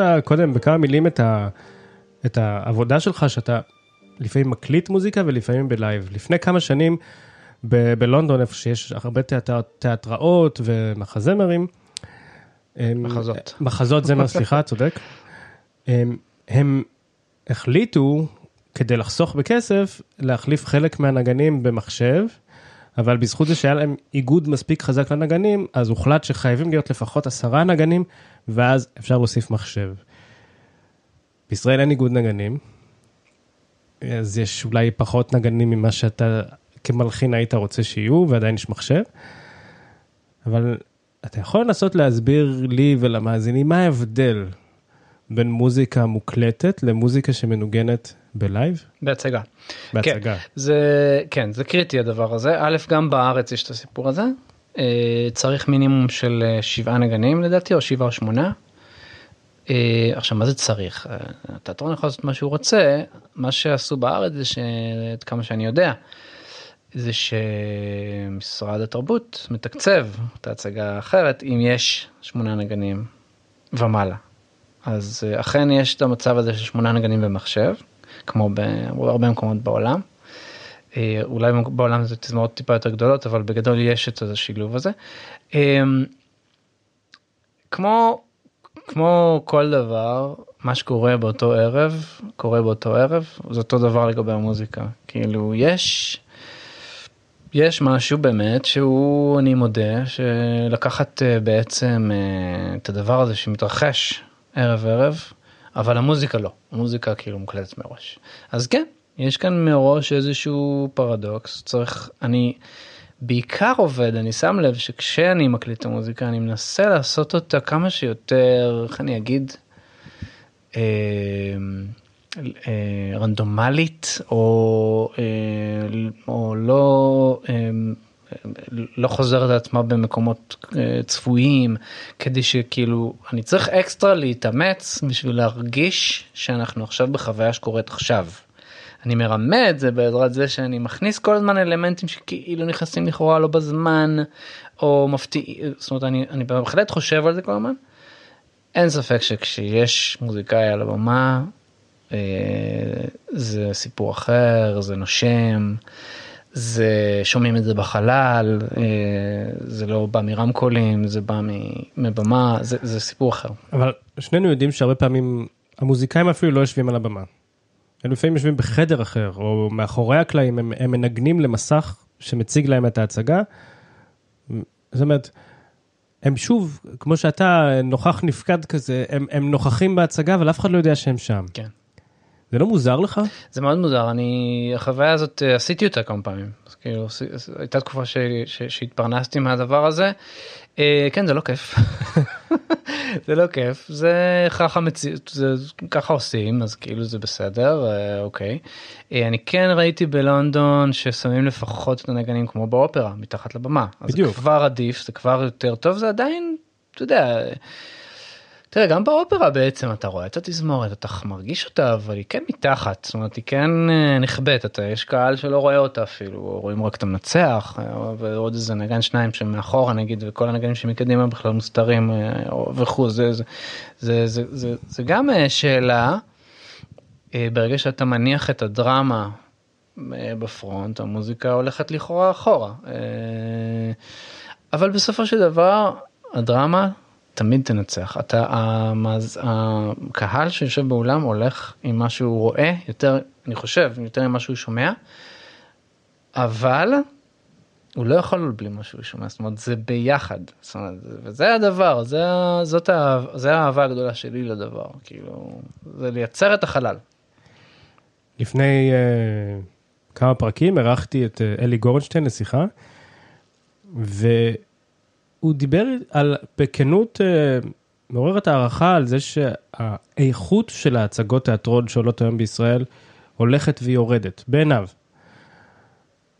הזכרת קודם בכמה מילים את, ה, את העבודה שלך שאתה לפעמים מקליט מוזיקה ולפעמים בלייב. לפני כמה שנים ב- בלונדון איפה שיש הרבה תיאטר, תיאטראות ומחזמרים. מחזות. מחזות זמר, סליחה, צודק. הם, הם החליטו כדי לחסוך בכסף להחליף חלק מהנגנים במחשב. אבל בזכות זה שהיה להם איגוד מספיק חזק לנגנים, אז הוחלט שחייבים להיות לפחות עשרה נגנים, ואז אפשר להוסיף מחשב. בישראל אין איגוד נגנים, אז יש אולי פחות נגנים ממה שאתה כמלחין היית רוצה שיהיו, ועדיין יש מחשב. אבל אתה יכול לנסות להסביר לי ולמאזינים מה ההבדל בין מוזיקה מוקלטת למוזיקה שמנוגנת בלייב? בהצגה. בהצגה. כן, זה כן זה קריטי הדבר הזה א' גם בארץ יש את הסיפור הזה צריך מינימום של אה, שבעה נגנים לדעתי או שבעה או שמונה. אה, עכשיו מה זה צריך אה, התיאטרון יכול לעשות מה שהוא רוצה מה שעשו בארץ זה שעד כמה שאני יודע. זה שמשרד התרבות מתקצב את ההצגה האחרת אם יש שמונה נגנים ומעלה. אז אה, אכן יש את המצב הזה של שמונה נגנים במחשב כמו בהרבה מקומות בעולם. אה, אולי בעולם זה תזמורות טיפה יותר גדולות אבל בגדול יש את השילוב הזה. אה, כמו כמו כל דבר מה שקורה באותו ערב קורה באותו ערב זה אותו דבר לגבי המוזיקה כאילו יש. יש משהו באמת שהוא אני מודה שלקחת אה, בעצם את הדבר הזה שמתרחש ערב ערב אבל המוזיקה לא המוזיקה כאילו מוקלטת מראש אז כן יש כאן מראש איזשהו פרדוקס צריך אני בעיקר עובד אני שם לב שכשאני מקליט את המוזיקה אני מנסה לעשות אותה כמה שיותר איך אני אגיד. אה, אה, רנדומלית או, אה, או לא אה, לא חוזרת על עצמה במקומות אה, צפויים כדי שכאילו אני צריך אקסטרה להתאמץ בשביל להרגיש שאנחנו עכשיו בחוויה שקורית עכשיו. אני מרמה את זה בעזרת זה שאני מכניס כל הזמן אלמנטים שכאילו נכנסים לכאורה לא בזמן או מפתיע זאת אומרת אני, אני בהחלט חושב על זה כל הזמן. אין ספק שכשיש מוזיקאי על הבמה אה, זה סיפור אחר זה נושם. זה שומעים את זה בחלל אה, זה לא בא מרמקולים זה בא מבמה זה, זה סיפור אחר. אבל שנינו יודעים שהרבה פעמים המוזיקאים אפילו לא יושבים על הבמה. הם לפעמים יושבים בחדר אחר או מאחורי הקלעים הם, הם מנגנים למסך שמציג להם את ההצגה. זאת אומרת. הם שוב כמו שאתה נוכח נפקד כזה הם, הם נוכחים בהצגה אבל אף אחד לא יודע שהם שם. כן. זה לא מוזר לך? זה מאוד מוזר אני החוויה הזאת אה, עשיתי אותה כמה פעמים אז כאילו הייתה תקופה ש, ש, שהתפרנסתי מהדבר הזה כן זה לא כיף. זה לא כיף. זה ככה מציאות זה ככה עושים אז כאילו זה בסדר אה, אוקיי. אה, אני כן ראיתי בלונדון ששמים לפחות את הנגנים כמו באופרה מתחת לבמה. בדיוק זה כבר עדיף זה כבר יותר טוב זה עדיין אתה יודע. תראה גם באופרה בעצם אתה רואה את התזמורת אתה מרגיש אותה אבל היא כן מתחת. זאת אומרת היא כן אה, נכבדת אתה יש קהל שלא רואה אותה אפילו. רואים רק את המנצח אה, ועוד איזה נגן שניים שמאחורה נגיד וכל הנגנים שמקדימה בכלל מוסתרים אה, וכו' זה זה זה זה זה זה גם שאלה ברגע שאתה מניח את הדרמה בפרונט המוזיקה הולכת לכאורה אחורה. אבל בסופו של דבר הדרמה תמיד תנצח אתה המאז, הקהל שיושב באולם הולך עם מה שהוא רואה יותר אני חושב יותר ממה שהוא שומע. אבל הוא לא יכול בלי מה שהוא שומע זאת אומרת זה ביחד זאת אומרת, וזה הדבר זה זאת זה האהבה הגדולה שלי לדבר כאילו זה לייצר את החלל. לפני uh, כמה פרקים ערכתי את uh, אלי גורנשטיין לשיחה. ו... הוא דיבר על בכנות אה, מעוררת הערכה על זה שהאיכות של ההצגות תיאטרון שעולות היום בישראל הולכת ויורדת, בעיניו.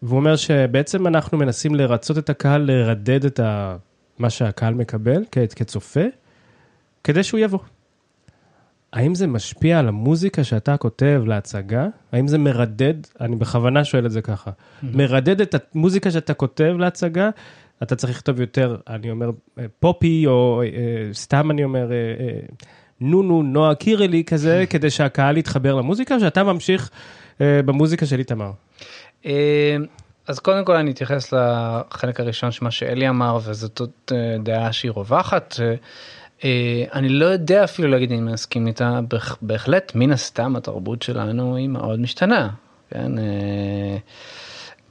והוא אומר שבעצם אנחנו מנסים לרצות את הקהל, לרדד את ה... מה שהקהל מקבל כצופה, כדי שהוא יבוא. האם זה משפיע על המוזיקה שאתה כותב להצגה? האם זה מרדד, אני בכוונה שואל את זה ככה, mm-hmm. מרדד את המוזיקה שאתה כותב להצגה אתה צריך לכתוב יותר, אני אומר, אה, פופי, או אה, סתם אני אומר, אה, נו נו נועה קירלי כזה, כדי שהקהל יתחבר למוזיקה, שאתה ממשיך במוזיקה של איתמר? אז קודם כל אני אתייחס לחלק הראשון של מה שאלי אמר, וזאת דעה שהיא רווחת. אני לא יודע אפילו להגיד אם אני מסכים איתה, בהחלט מן הסתם התרבות שלנו היא מאוד משתנה. כן?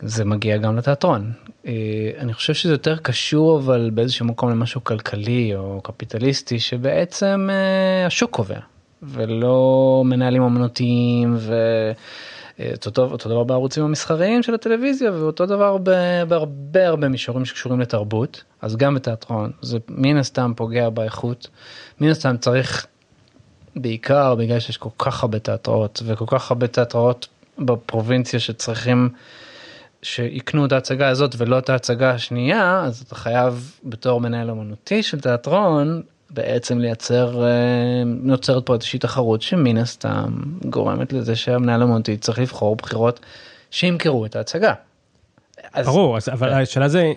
זה מגיע גם לתיאטרון. אה, אני חושב שזה יותר קשור אבל באיזשהו מקום למשהו כלכלי או קפיטליסטי שבעצם אה, השוק קובע ולא מנהלים אמנותיים ואותו אה, אותו דבר בערוצים המסחריים של הטלוויזיה ואותו דבר בהרבה הרבה מישורים שקשורים לתרבות אז גם בתיאטרון זה מן הסתם פוגע באיכות מן הסתם צריך בעיקר בגלל שיש כל כך הרבה תיאטראות וכל כך הרבה תיאטראות בפרובינציה שצריכים. שיקנו את ההצגה הזאת ולא את ההצגה השנייה אז אתה חייב בתור מנהל אמנותי של תיאטרון בעצם לייצר אה, נוצרת פה איזושהי תחרות שמן הסתם גורמת לזה שהמנהל אמנותי צריך לבחור בחירות שימכרו את ההצגה. אז, ברור אז, אבל כן. השאלה זה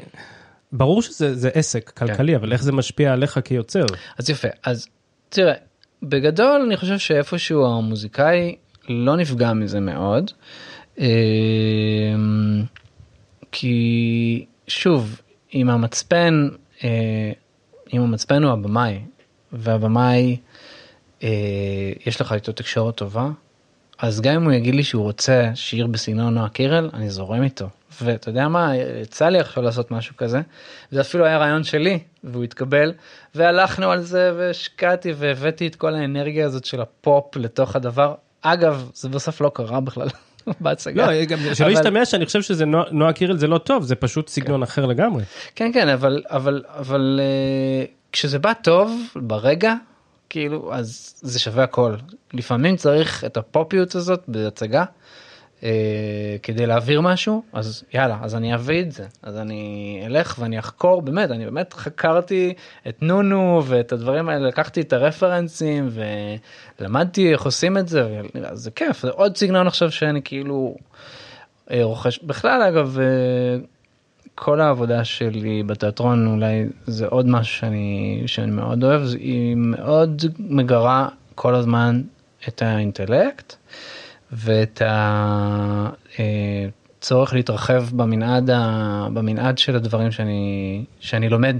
ברור שזה עסק כלכלי כן. אבל איך זה משפיע עליך כיוצר. אז יפה אז תראה בגדול אני חושב שאיפשהו המוזיקאי לא נפגע מזה מאוד. כי שוב, אם המצפן, אם המצפן הוא הבמאי, והבמאי, יש לך איתו תקשורת טובה, אז גם אם הוא יגיד לי שהוא רוצה שיר בסגנון נועה קירל, אני זורם איתו. ואתה יודע מה, יצא לי עכשיו לעשות משהו כזה, זה אפילו היה רעיון שלי, והוא התקבל, והלכנו על זה והשקעתי והבאתי את כל האנרגיה הזאת של הפופ לתוך הדבר. אגב, זה בסוף לא קרה בכלל. בהצגה. לא, גם שלא ישתמע שאני חושב שזה נועה, קירל זה לא טוב, זה פשוט סגנון כן. אחר לגמרי. כן, כן, אבל, אבל, אבל uh, כשזה בא טוב, ברגע, כאילו אז זה שווה הכל לפעמים צריך את הפופיות הזאת בהצגה אה, כדי להעביר משהו אז יאללה אז אני אביא את זה אז אני אלך ואני אחקור באמת אני באמת חקרתי את נונו ואת הדברים האלה לקחתי את הרפרנסים ולמדתי איך עושים את זה זה כיף זה עוד סגנון עכשיו שאני כאילו אה, רוכש בכלל אגב. אה, כל העבודה שלי בתיאטרון אולי זה עוד משהו שאני, שאני מאוד אוהב, היא מאוד מגרה כל הזמן את האינטלקט ואת הצורך אה, להתרחב במנעד, ה, במנעד של הדברים שאני, שאני לומד.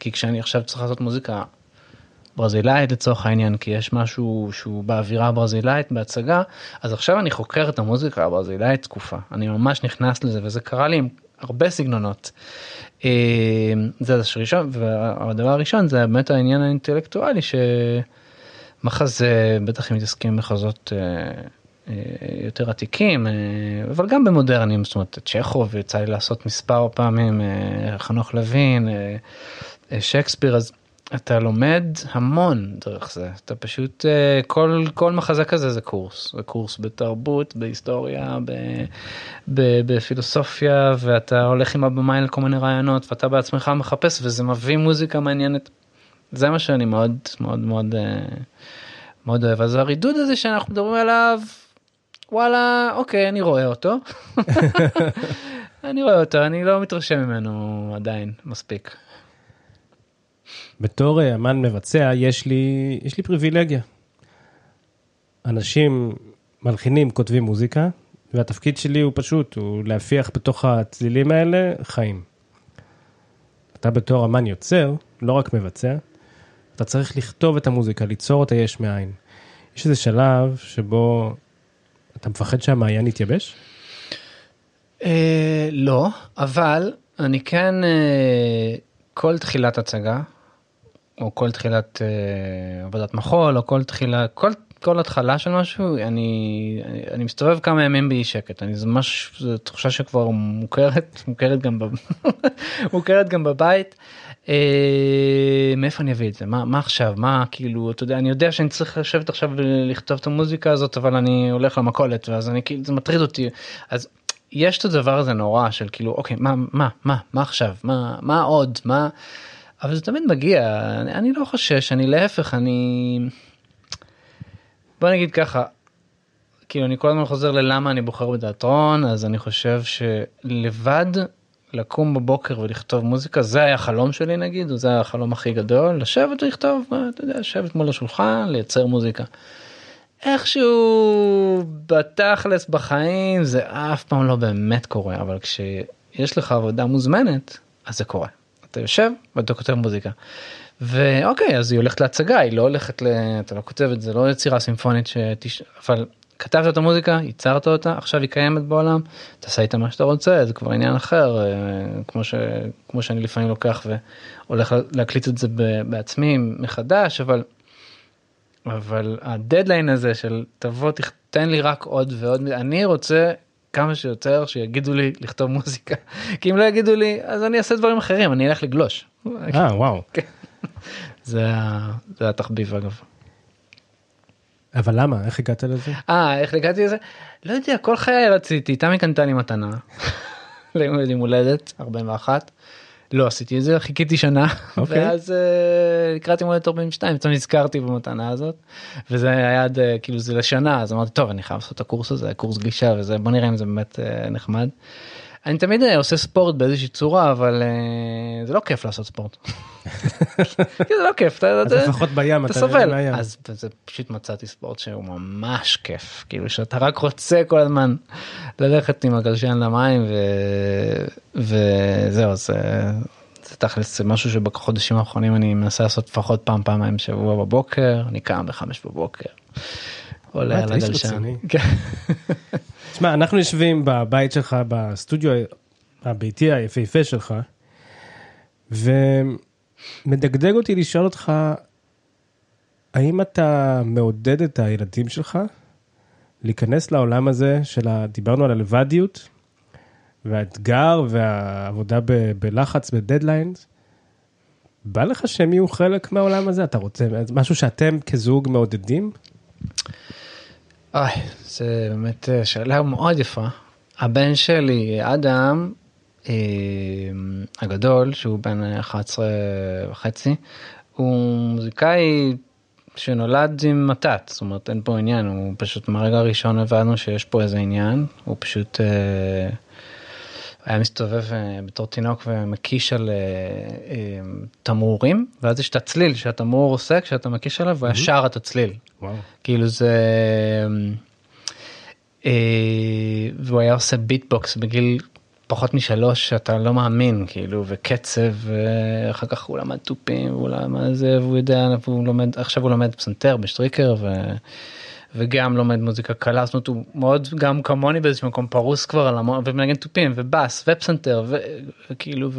כי כשאני עכשיו צריך לעשות מוזיקה ברזילאית לצורך העניין כי יש משהו שהוא באווירה הברזילאית בהצגה אז עכשיו אני חוקר את המוזיקה הברזילאית תקופה אני ממש נכנס לזה וזה קרה לי עם הרבה סגנונות. אה, זה הראשון והדבר הראשון זה באמת העניין האינטלקטואלי שמחזה בטח אם מתעסקים במחזות אה, אה, יותר עתיקים אבל גם במודרניים זאת אומרת צ'כוב יצא לי לעשות מספר פעמים חנוך לוין שייקספיר אז אתה לומד המון דרך זה. אתה פשוט אה, כל כל מחזה כזה זה קורס. זה קורס בתרבות בהיסטוריה ב, ב, בפילוסופיה ואתה הולך עם הבמאי לכל מיני רעיונות ואתה בעצמך מחפש וזה מביא מוזיקה מעניינת. זה מה שאני מאוד מאוד מאוד אה, מאוד אוהב. אז הרידוד הזה שאנחנו מדברים עליו וואלה אוקיי אני רואה אותו אני רואה אותו אני לא מתרשם ממנו עדיין מספיק. בתור אה, אמן מבצע יש לי, יש לי פריבילגיה. אנשים מלחינים, כותבים מוזיקה, והתפקיד שלי הוא פשוט, הוא להפיח בתוך הצלילים האלה חיים. אתה בתור אמן יוצר, לא רק מבצע, אתה צריך לכתוב את המוזיקה, ליצור אותה יש מאין. יש איזה שלב שבו אתה מפחד שהמעיין יתייבש? אה, לא, אבל אני כן, אה, כל תחילת הצגה, או כל תחילת אה, עבודת מחול או כל תחילה כל כל התחלה של משהו אני אני מסתובב כמה ימים באי שקט אני זה ממש זו תחושה שכבר מוכרת מוכרת גם מוכרת גם בבית. אה, מאיפה אני אביא את זה? מה מה עכשיו? מה כאילו אתה יודע אני יודע שאני צריך לשבת עכשיו לכתוב את המוזיקה הזאת אבל אני הולך למכולת ואז אני כאילו זה מטריד אותי. אז יש את הדבר הזה נורא של כאילו אוקיי מה מה מה מה עכשיו? מה מה עוד? מה. אבל זה תמיד מגיע, אני, אני לא חושש, אני להפך, אני... בוא נגיד ככה, כאילו אני כל הזמן חוזר ללמה אני בוחר בתיאטרון, אז אני חושב שלבד לקום בבוקר ולכתוב מוזיקה, זה היה חלום שלי נגיד, זה היה החלום הכי גדול, לשבת ולכתוב, אתה יודע, לשבת מול השולחן, לייצר מוזיקה. איכשהו בתכלס בחיים זה אף פעם לא באמת קורה, אבל כשיש לך עבודה מוזמנת, אז זה קורה. אתה יושב ואתה כותב מוזיקה. ואוקיי אז היא הולכת להצגה היא לא הולכת ל... אתה לא כותב את זה לא יצירה סימפונית שתש... אבל כתבת את המוזיקה ייצרת אותה עכשיו היא קיימת בעולם תעשה איתה מה שאתה רוצה זה כבר עניין אחר אה, כמו ש... כמו שאני לפעמים לוקח והולך להקליט את זה בעצמי מחדש אבל. אבל הדדליין הזה של תבוא תן לי רק עוד ועוד אני רוצה כמה שיותר שיגידו לי לכתוב מוזיקה כי אם לא יגידו לי אז אני אעשה דברים אחרים אני אלך לגלוש. אה וואו. כן. זה, זה התחביב אגב. אבל למה איך הגעת לזה? אה איך הגעתי לזה? לא יודע כל חיי רציתי תמי קנתה לי מתנה. ליום הולדת 41 לא עשיתי את זה חיכיתי שנה okay. אוקיי. ואז uh, לקראת יום הולדת 42 פתאום נזכרתי במתנה הזאת וזה היה עד uh, כאילו זה לשנה אז אמרתי טוב אני חייב לעשות את הקורס הזה קורס גלישה וזה בוא נראה אם זה באמת uh, נחמד. אני תמיד אה, עושה ספורט באיזושהי צורה אבל אה, זה לא כיף לעשות ספורט. כי זה לא כיף אתה אתה- לפחות בים אתה סובל. אז זה פשוט מצאתי ספורט שהוא ממש כיף כאילו שאתה רק רוצה כל הזמן ללכת עם הגלשן למים. וזהו זה, זה תכלס זה משהו שבחודשים האחרונים אני מנסה לעשות לפחות פעם פעמיים בשבוע בבוקר אני קם בחמש בבוקר. עולה על הגלשן. כן. תשמע, אנחנו יושבים בבית שלך, בסטודיו הביתי היפהפה שלך, ומדגדג אותי לשאול אותך, האם אתה מעודד את הילדים שלך להיכנס לעולם הזה של ה... דיברנו על הלבדיות, והאתגר והעבודה ב... בלחץ, בדדליינס. בא לך שהם יהיו חלק מהעולם הזה? אתה רוצה משהו שאתם כזוג מעודדים? אוי, זה באמת אה, שאלה מאוד יפה. הבן שלי, אדם, אה, הגדול, שהוא בן 11 וחצי, הוא מוזיקאי שנולד עם מתת, זאת אומרת אין פה עניין, הוא פשוט מהרגע הראשון הבנו שיש פה איזה עניין, הוא פשוט אה, היה מסתובב אה, בתור תינוק ומקיש על אה, אה, תמרורים, ואז יש את הצליל שהתמרור עושה כשאתה מקיש עליו, והוא היה שר את הצליל. וואו. כאילו זה והוא היה עושה ביטבוקס בגיל פחות משלוש שאתה לא מאמין כאילו וקצב ואחר כך הוא למד תופים והוא למד זה והוא יודע והוא לומד עכשיו הוא לומד פסנתר בשטריקר ו... וגם לומד מוזיקה קלה זאת אומרת הוא מאוד גם כמוני באיזשהו מקום פרוס כבר על המון ומנגן תופים ובאס ופסנתר וכאילו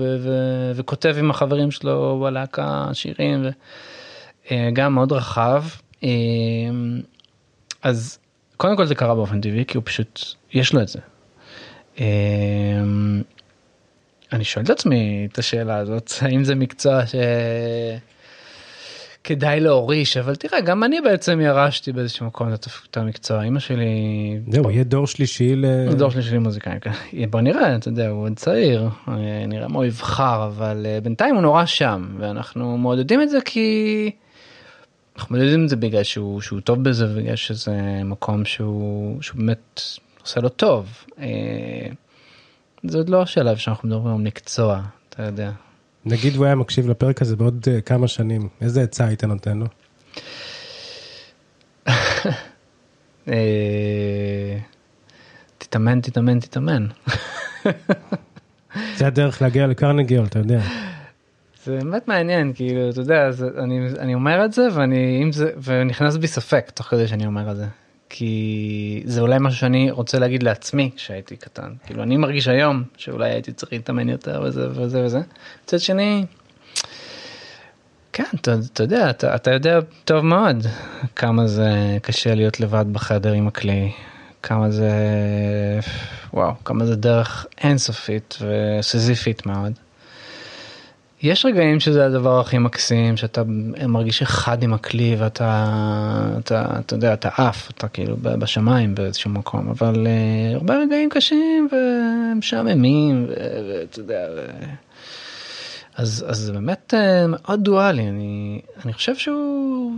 וכותב עם החברים שלו בלהקה שירים. ו... אה, מאוד רחב. אה, אז קודם כל זה קרה באופן טבעי כי הוא פשוט יש לו את זה. אה, אני שואל את עצמי את השאלה הזאת האם זה מקצוע שכדאי להוריש אבל תראה גם אני בעצם ירשתי באיזשהו מקום את המקצוע אמא שלי זהו, יהיה דור שלישי ל... דור שלי שלי מוזיקאים כן. בוא נראה אתה יודע הוא עוד צעיר אה, נראה מה הוא יבחר אבל אה, בינתיים הוא נורא שם ואנחנו מעודדים את זה כי אנחנו מעודדים את זה בגלל שהוא שהוא טוב בזה ובגלל שזה מקום שהוא שהוא באמת עושה לו טוב. אה, זה עוד לא השלב שאנחנו מדברים על מקצוע אתה יודע. נגיד הוא היה מקשיב לפרק הזה בעוד אה, כמה שנים, איזה עצה היית נותן לו? אה, תתאמן תתאמן תתאמן. זה הדרך להגיע לקרנגיול, אתה יודע. זה באמת מעניין כאילו אתה יודע זה, אני אני אומר את זה ואני זה ונכנס בי ספק תוך כדי שאני אומר את זה כי זה אולי משהו שאני רוצה להגיד לעצמי כשהייתי קטן כאילו אני מרגיש היום שאולי הייתי צריך להתאמן יותר וזה וזה וזה. מצד שני. כן אתה, אתה יודע אתה, אתה יודע טוב מאוד כמה זה קשה להיות לבד בחדר עם הכלי כמה זה וואו כמה זה דרך אינסופית וסזיפית מאוד. יש רגעים שזה הדבר הכי מקסים שאתה מרגיש אחד עם הכלי ואתה אתה, אתה יודע אתה עף אתה כאילו בשמיים באיזשהו מקום אבל uh, הרבה רגעים קשים ומשעממים ואתה יודע. ו... אז אז זה באמת uh, מאוד דואלי אני אני חושב שהוא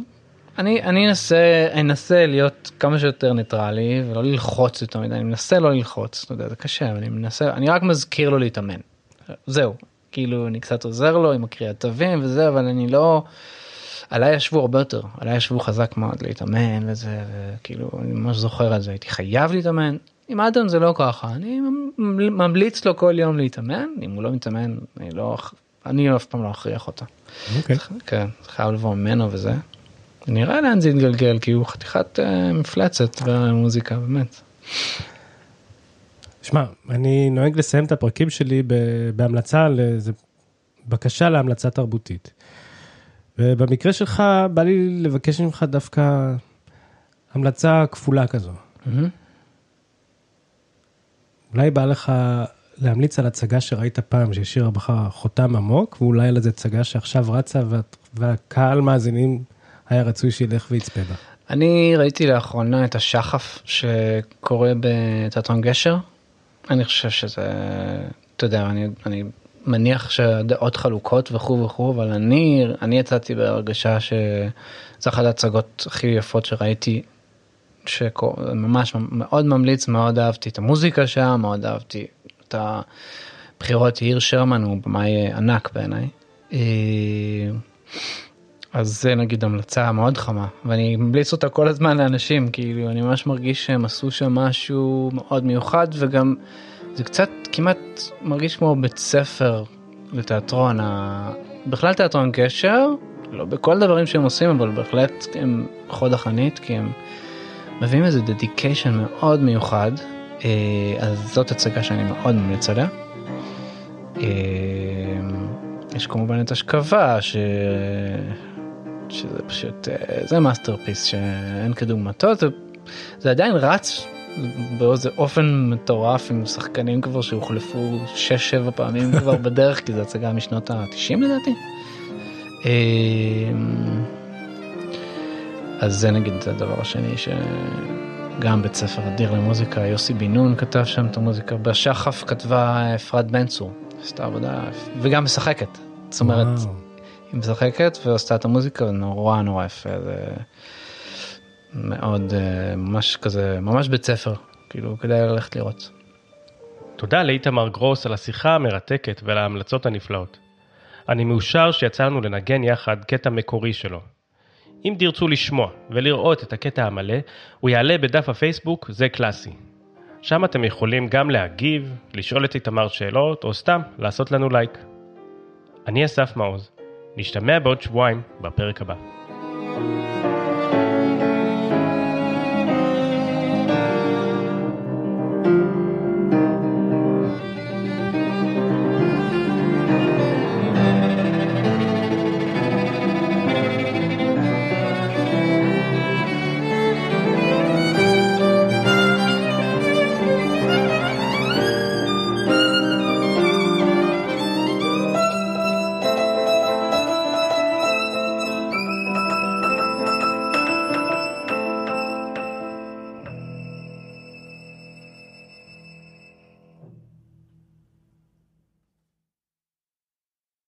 אני אני אנסה אנסה להיות כמה שיותר ניטרלי ולא ללחוץ יותר מדי אני מנסה לא ללחוץ אתה יודע זה קשה אבל אני מנסה אני רק מזכיר לו להתאמן. זהו כאילו אני קצת עוזר לו עם הקריאת תווים וזה אבל אני לא. עליי ישבו הרבה יותר עליי ישבו חזק מאוד להתאמן וזה וכאילו אני ממש זוכר את זה הייתי חייב להתאמן עם אדם זה לא ככה אני ממ- ממליץ לו כל יום להתאמן אם הוא לא מתאמן אני לא אני אף פעם לא אכריח אותו. אוקיי. כן חייב לבוא ממנו וזה. נראה לאן זה יתגלגל כי הוא חתיכת אה, מפלצת במוזיקה באמת. שמע, אני נוהג לסיים את הפרקים שלי בהמלצה לאיזה בקשה להמלצה תרבותית. ובמקרה שלך בא לי לבקש ממך דווקא המלצה כפולה כזו. מהמם. אולי בא לך להמליץ על הצגה שראית פעם שהשאירה בך חותם עמוק, ואולי על איזה הצגה שעכשיו רצה וה- והקהל מאזינים היה רצוי שילך ויצפה בה. אני ראיתי לאחרונה את השחף שקורה בתיאטרון גשר. אני חושב שזה, אתה יודע, אני, אני מניח שהדעות חלוקות וכו' וכו', אבל אני, אני יצאתי בהרגשה שזה אחת ההצגות הכי יפות שראיתי, שממש מאוד ממליץ, מאוד אהבתי את המוזיקה שם, מאוד אהבתי את הבחירות, יאיר שרמן הוא במאי ענק בעיניי. אז זה נגיד המלצה מאוד חמה ואני ממליץ אותה כל הזמן לאנשים כאילו אני ממש מרגיש שהם עשו שם משהו מאוד מיוחד וגם זה קצת כמעט מרגיש כמו בית ספר לתיאטרון בכלל תיאטרון קשר לא בכל הדברים שהם עושים אבל בהחלט הם חוד החנית כי הם מביאים איזה dedication מאוד מיוחד אה, אז זאת הצגה שאני מאוד ממליץ עליה. אה, יש כמובן את השכבה ש... שזה פשוט אה, זה masterpiece שאין כדוגמתו זה, זה עדיין רץ באיזה אופן מטורף עם שחקנים כבר שהוחלפו 6-7 פעמים כבר בדרך כי זה הצגה משנות ה-90 לדעתי. אמ, אז זה נגיד הדבר השני שגם בית ספר אדיר למוזיקה יוסי בן נון כתב שם את המוזיקה בשחף כתבה אפרת בן צור עשתה עבודה וגם משחקת זאת אומרת וואו. היא משחקת ועשתה את המוזיקה נורא נורא יפה זה מאוד אה, ממש כזה ממש בית ספר כאילו כדאי ללכת לראות. תודה לאיתמר גרוס על השיחה המרתקת ועל ההמלצות הנפלאות. אני מאושר שיצא לנו לנגן יחד קטע מקורי שלו. אם תרצו לשמוע ולראות את הקטע המלא, הוא יעלה בדף הפייסבוק זה קלאסי. שם אתם יכולים גם להגיב, לשאול את איתמר שאלות, או סתם לעשות לנו לייק. אני אסף מעוז, נשתמע בעוד שבועיים בפרק הבא.